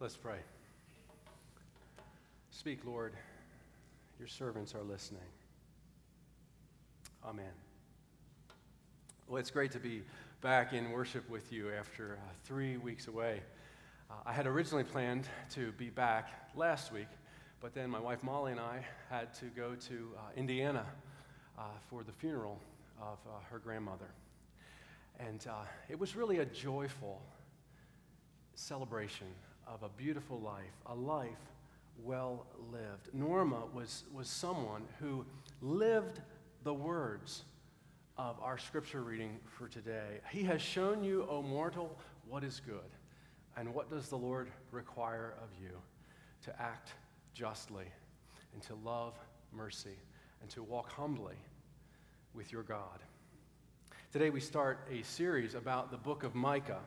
Let's pray. Speak, Lord. Your servants are listening. Amen. Well, it's great to be back in worship with you after uh, three weeks away. Uh, I had originally planned to be back last week, but then my wife Molly and I had to go to uh, Indiana uh, for the funeral of uh, her grandmother. And uh, it was really a joyful celebration of a beautiful life, a life well lived. Norma was, was someone who lived the words of our scripture reading for today. He has shown you, O mortal, what is good. And what does the Lord require of you? To act justly, and to love mercy, and to walk humbly with your God. Today we start a series about the book of Micah.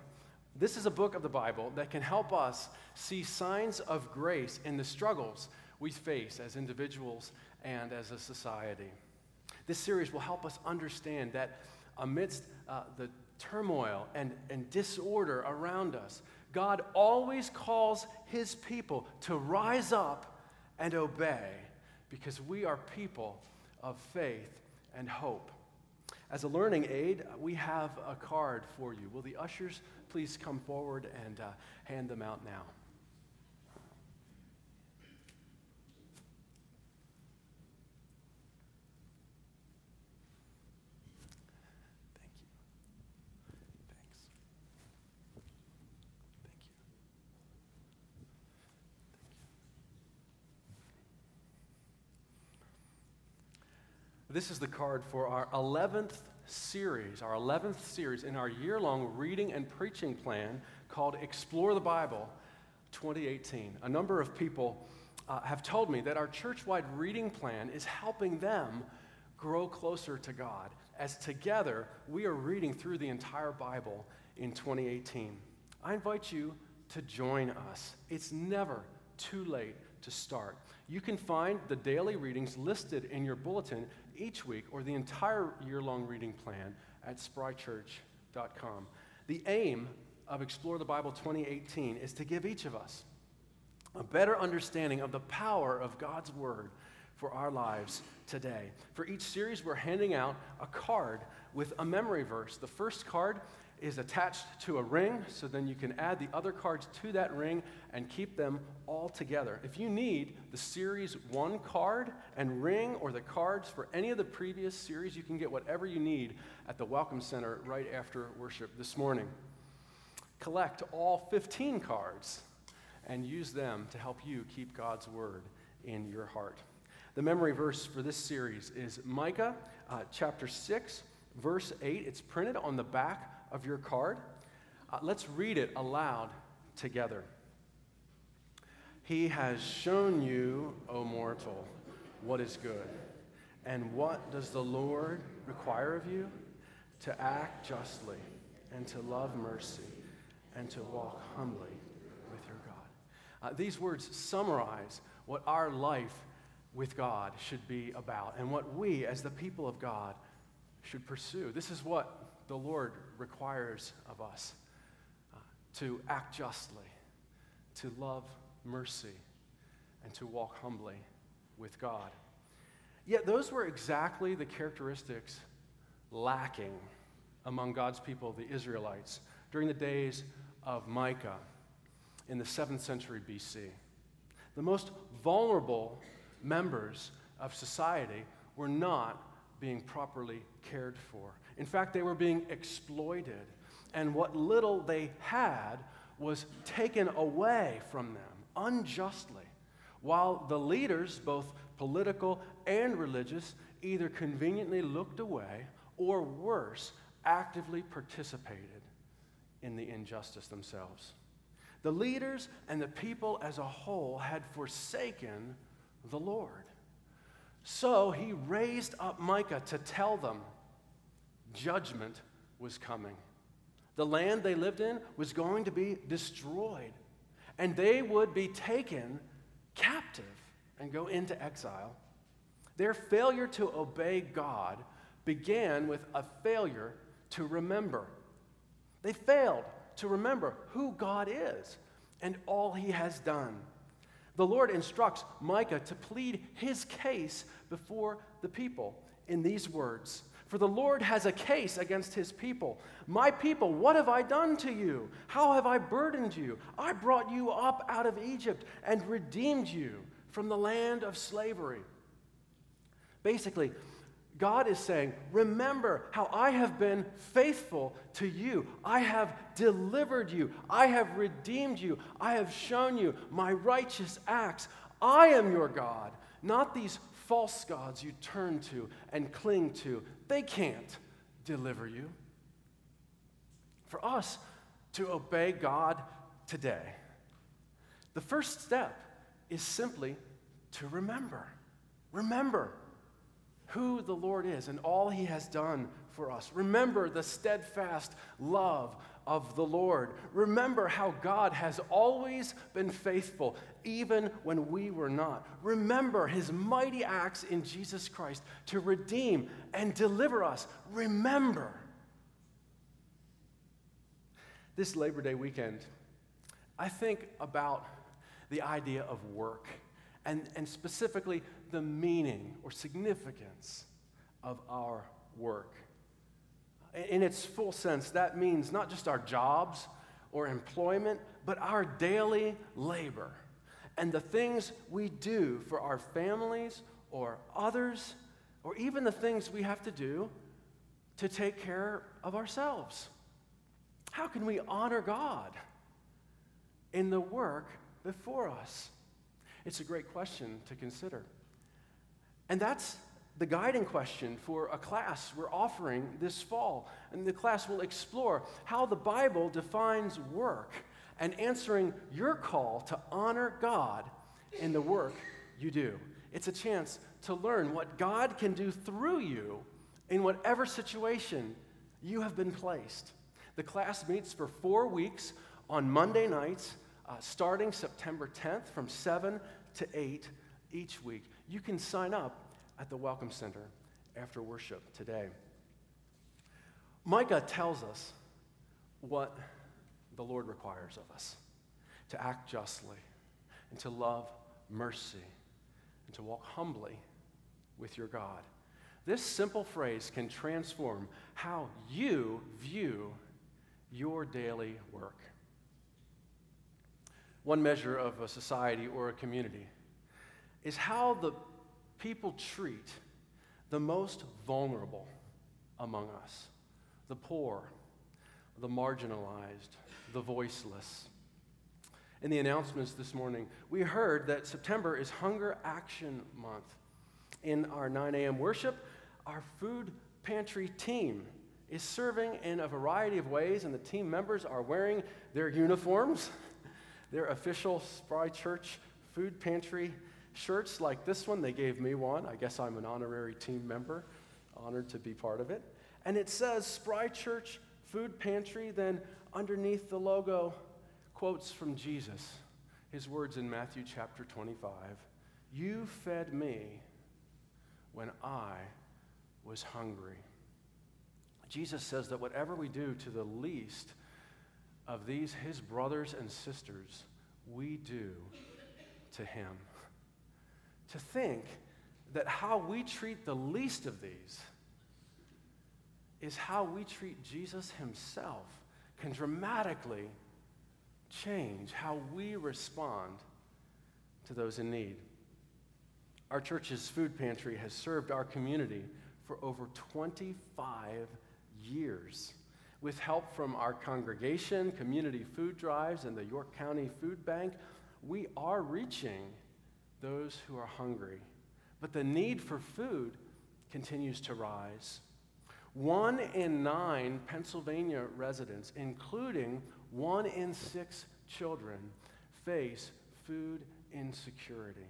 This is a book of the Bible that can help us see signs of grace in the struggles we face as individuals and as a society. This series will help us understand that amidst uh, the turmoil and, and disorder around us, God always calls his people to rise up and obey because we are people of faith and hope. As a learning aid, we have a card for you. Will the ushers please come forward and uh, hand them out now? This is the card for our 11th series, our 11th series in our year long reading and preaching plan called Explore the Bible 2018. A number of people uh, have told me that our church wide reading plan is helping them grow closer to God, as together we are reading through the entire Bible in 2018. I invite you to join us. It's never too late to start. You can find the daily readings listed in your bulletin each week or the entire year long reading plan at sprychurch.com. The aim of Explore the Bible 2018 is to give each of us a better understanding of the power of God's Word for our lives today. For each series, we're handing out a card with a memory verse. The first card is attached to a ring, so then you can add the other cards to that ring and keep them all together. If you need the series one card and ring or the cards for any of the previous series, you can get whatever you need at the Welcome Center right after worship this morning. Collect all 15 cards and use them to help you keep God's word in your heart. The memory verse for this series is Micah uh, chapter 6, verse 8. It's printed on the back of your card. Uh, let's read it aloud together. He has shown you, O mortal, what is good. And what does the Lord require of you? To act justly, and to love mercy, and to walk humbly with your God. Uh, these words summarize what our life with God should be about and what we, as the people of God, should pursue. This is what the Lord requires of us uh, to act justly, to love mercy, and to walk humbly with God. Yet, those were exactly the characteristics lacking among God's people, the Israelites, during the days of Micah in the 7th century BC. The most vulnerable members of society were not being properly cared for. In fact, they were being exploited, and what little they had was taken away from them unjustly, while the leaders, both political and religious, either conveniently looked away or worse, actively participated in the injustice themselves. The leaders and the people as a whole had forsaken the Lord. So he raised up Micah to tell them judgment was coming. The land they lived in was going to be destroyed, and they would be taken captive and go into exile. Their failure to obey God began with a failure to remember. They failed to remember who God is and all he has done. The Lord instructs Micah to plead his case before the people in these words For the Lord has a case against his people. My people, what have I done to you? How have I burdened you? I brought you up out of Egypt and redeemed you from the land of slavery. Basically, God is saying, Remember how I have been faithful to you. I have delivered you. I have redeemed you. I have shown you my righteous acts. I am your God, not these false gods you turn to and cling to. They can't deliver you. For us to obey God today, the first step is simply to remember. Remember who the Lord is and all he has done for us. Remember the steadfast love of the Lord. Remember how God has always been faithful, even when we were not. Remember his mighty acts in Jesus Christ to redeem and deliver us. Remember. This Labor Day weekend, I think about the idea of work and, and specifically the meaning or significance of our work. In its full sense, that means not just our jobs or employment, but our daily labor and the things we do for our families or others, or even the things we have to do to take care of ourselves. How can we honor God in the work before us? It's a great question to consider. And that's the guiding question for a class we're offering this fall. And the class will explore how the Bible defines work and answering your call to honor God in the work you do. It's a chance to learn what God can do through you in whatever situation you have been placed. The class meets for four weeks on Monday nights, uh, starting September 10th from 7 to 8 each week. You can sign up at the Welcome Center after worship today. Micah tells us what the Lord requires of us to act justly and to love mercy and to walk humbly with your God. This simple phrase can transform how you view your daily work. One measure of a society or a community is how the people treat the most vulnerable among us the poor, the marginalized, the voiceless. In the announcements this morning, we heard that September is Hunger Action Month. In our 9 a.m. worship, our food pantry team is serving in a variety of ways, and the team members are wearing their uniforms, their official Spry Church food pantry shirts like this one. They gave me one. I guess I'm an honorary team member, honored to be part of it. And it says Spry Church Food Pantry. Then underneath the logo, quotes from Jesus, his words in Matthew chapter 25 You fed me when I was hungry. Jesus says that whatever we do to the least of these, his brothers and sisters, we do to him to think that how we treat the least of these is how we treat Jesus himself can dramatically change how we respond to those in need. Our church's food pantry has served our community for over 25 years. With help from our congregation, community food drives, and the York County Food Bank, we are reaching those who are hungry. But the need for food continues to rise. One in nine Pennsylvania residents, including one in six children, face food insecurity.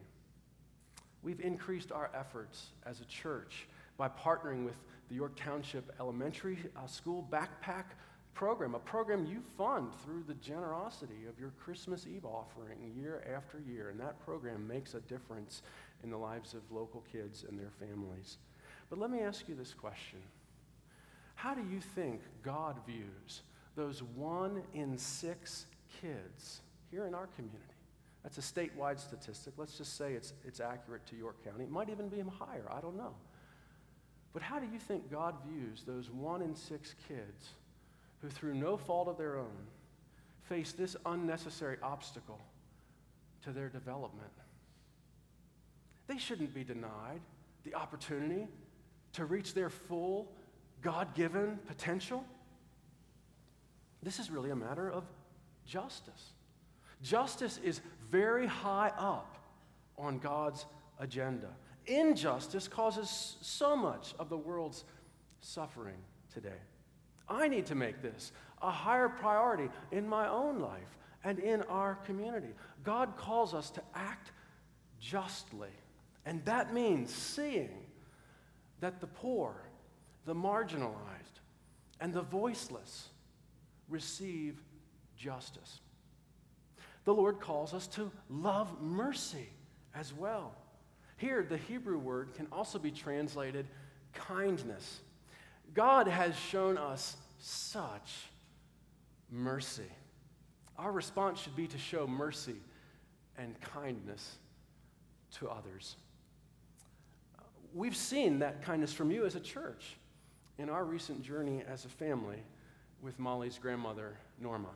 We've increased our efforts as a church by partnering with the York Township Elementary uh, School Backpack program, a program you fund through the generosity of your Christmas Eve offering year after year. And that program makes a difference in the lives of local kids and their families. But let me ask you this question How do you think God views those one in six kids here in our community. That's a statewide statistic. Let's just say it's, it's accurate to York County. It might even be higher. I don't know. But how do you think God views those one in six kids who, through no fault of their own, face this unnecessary obstacle to their development? They shouldn't be denied the opportunity to reach their full God given potential. This is really a matter of justice. Justice is very high up on God's agenda. Injustice causes so much of the world's suffering today. I need to make this a higher priority in my own life and in our community. God calls us to act justly, and that means seeing that the poor, the marginalized, and the voiceless receive justice. The Lord calls us to love mercy as well. Here, the Hebrew word can also be translated kindness. God has shown us such mercy. Our response should be to show mercy and kindness to others. We've seen that kindness from you as a church in our recent journey as a family with Molly's grandmother, Norma.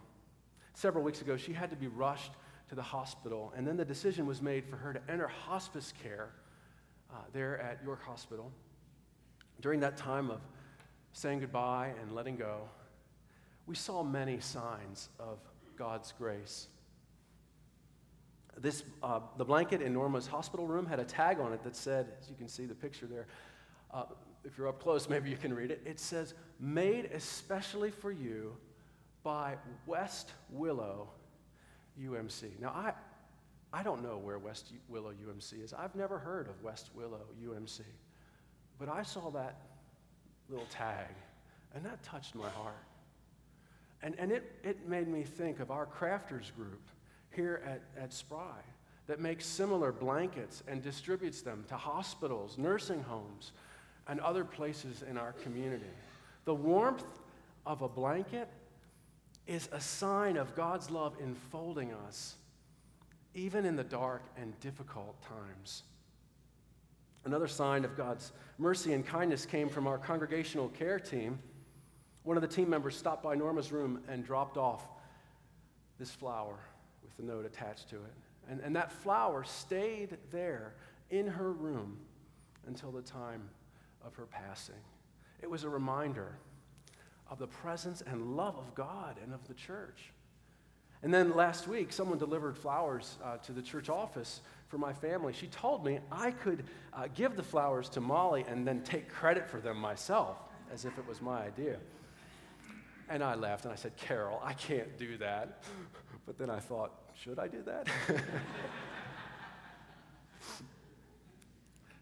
Several weeks ago, she had to be rushed to the hospital, and then the decision was made for her to enter hospice care uh, there at York Hospital. During that time of saying goodbye and letting go, we saw many signs of God's grace. This, uh, the blanket in Norma's hospital room had a tag on it that said, as you can see the picture there, uh, if you're up close, maybe you can read it. It says, Made especially for you by West Willow UMC. Now, I, I don't know where West Willow UMC is. I've never heard of West Willow UMC. But I saw that little tag, and that touched my heart. And, and it, it made me think of our crafters group here at, at Spry that makes similar blankets and distributes them to hospitals, nursing homes, and other places in our community. The warmth of a blanket is a sign of God's love enfolding us, even in the dark and difficult times. Another sign of God's mercy and kindness came from our congregational care team. One of the team members stopped by Norma's room and dropped off this flower with the note attached to it. And, and that flower stayed there in her room until the time of her passing. It was a reminder of the presence and love of God and of the church. And then last week, someone delivered flowers uh, to the church office for my family. She told me I could uh, give the flowers to Molly and then take credit for them myself, as if it was my idea. And I laughed and I said, Carol, I can't do that. But then I thought, should I do that?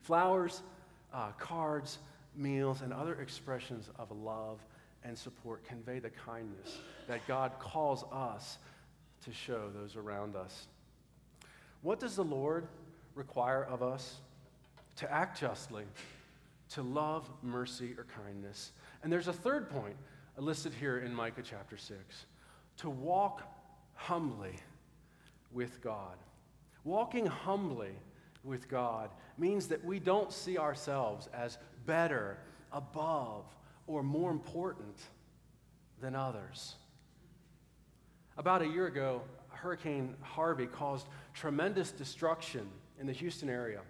flowers, uh, cards, meals, and other expressions of love and support convey the kindness that God calls us to show those around us. What does the Lord require of us? To act justly, to love mercy or kindness. And there's a third point listed here in Micah chapter 6 to walk humbly with God. Walking humbly with God means that we don't see ourselves as better, above, or more important than others. About a year ago, Hurricane Harvey caused tremendous destruction in the Houston area.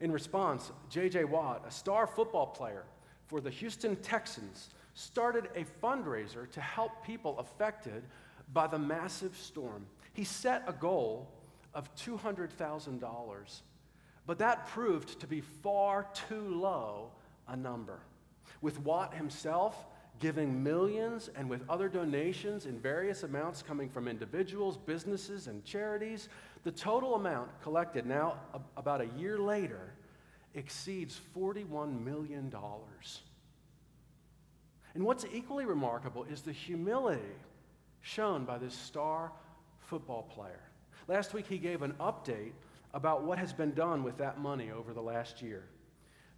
In response, J.J. Watt, a star football player for the Houston Texans, started a fundraiser to help people affected by the massive storm. He set a goal of $200,000, but that proved to be far too low a number with Watt himself giving millions and with other donations in various amounts coming from individuals, businesses, and charities, the total amount collected now, about a year later, exceeds $41 million. And what's equally remarkable is the humility shown by this star football player. Last week, he gave an update about what has been done with that money over the last year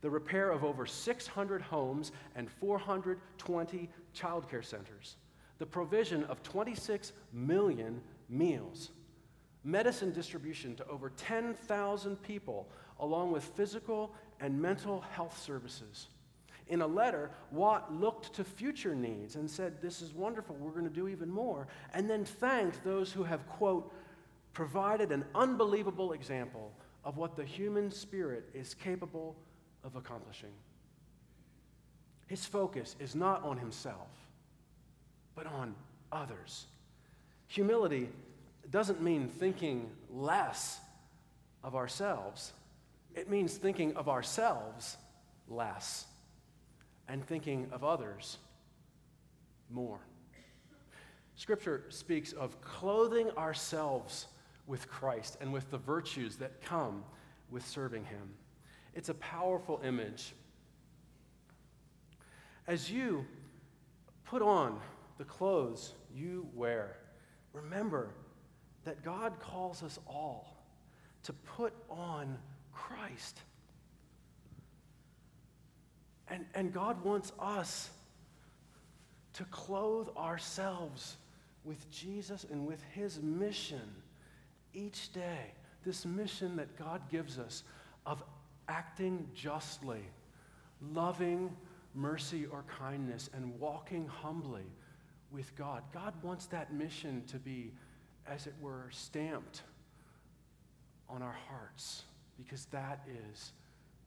the repair of over 600 homes and 420 childcare centers, the provision of 26 million meals, medicine distribution to over 10,000 people, along with physical and mental health services. In a letter, Watt looked to future needs and said, This is wonderful, we're going to do even more, and then thanked those who have, quote, provided an unbelievable example of what the human spirit is capable of accomplishing. His focus is not on himself, but on others. Humility doesn't mean thinking less of ourselves, it means thinking of ourselves less and thinking of others more. Scripture speaks of clothing ourselves with Christ and with the virtues that come with serving Him. It's a powerful image. As you put on the clothes you wear, remember that God calls us all to put on Christ. And, and God wants us to clothe ourselves with Jesus and with His mission each day. This mission that God gives us of acting justly, loving mercy or kindness, and walking humbly with God. God wants that mission to be, as it were, stamped on our hearts because that is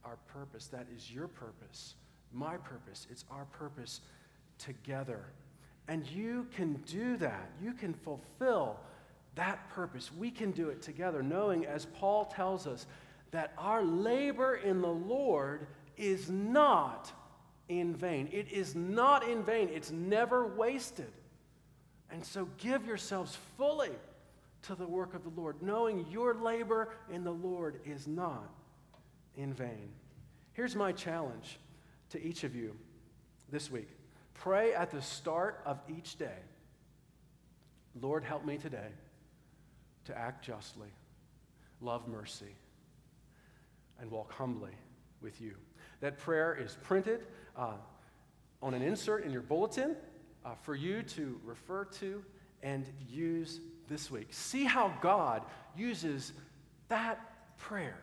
our purpose. That is your purpose, my purpose. It's our purpose together. And you can do that. You can fulfill that purpose. We can do it together, knowing, as Paul tells us, that our labor in the Lord is not in vain. It is not in vain, it's never wasted. And so give yourselves fully to the work of the Lord, knowing your labor in the Lord is not in vain. Here's my challenge to each of you this week pray at the start of each day Lord, help me today to act justly, love mercy, and walk humbly with you. That prayer is printed uh, on an insert in your bulletin uh, for you to refer to and use this week. See how God uses that prayer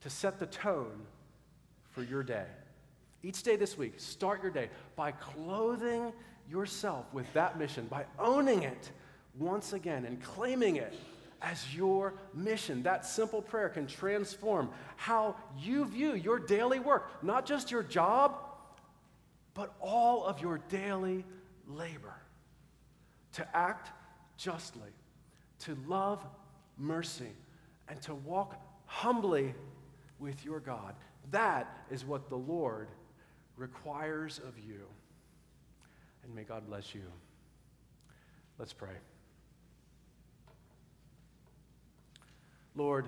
to set the tone for your day. Each day this week, start your day by clothing yourself with that mission, by owning it once again and claiming it as your mission. That simple prayer can transform how you view your daily work, not just your job, but all of your daily labor. To act justly, to love mercy, and to walk humbly with your God. That is what the Lord requires of you. And may God bless you. Let's pray. Lord,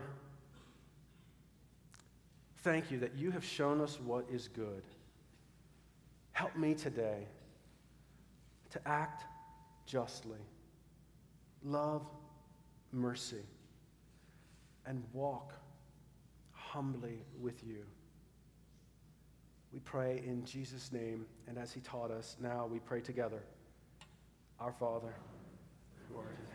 thank you that you have shown us what is good. Help me today to act justly, love mercy, and walk humbly with you. We pray in Jesus' name, and as he taught us, now we pray together. Our Father, who art in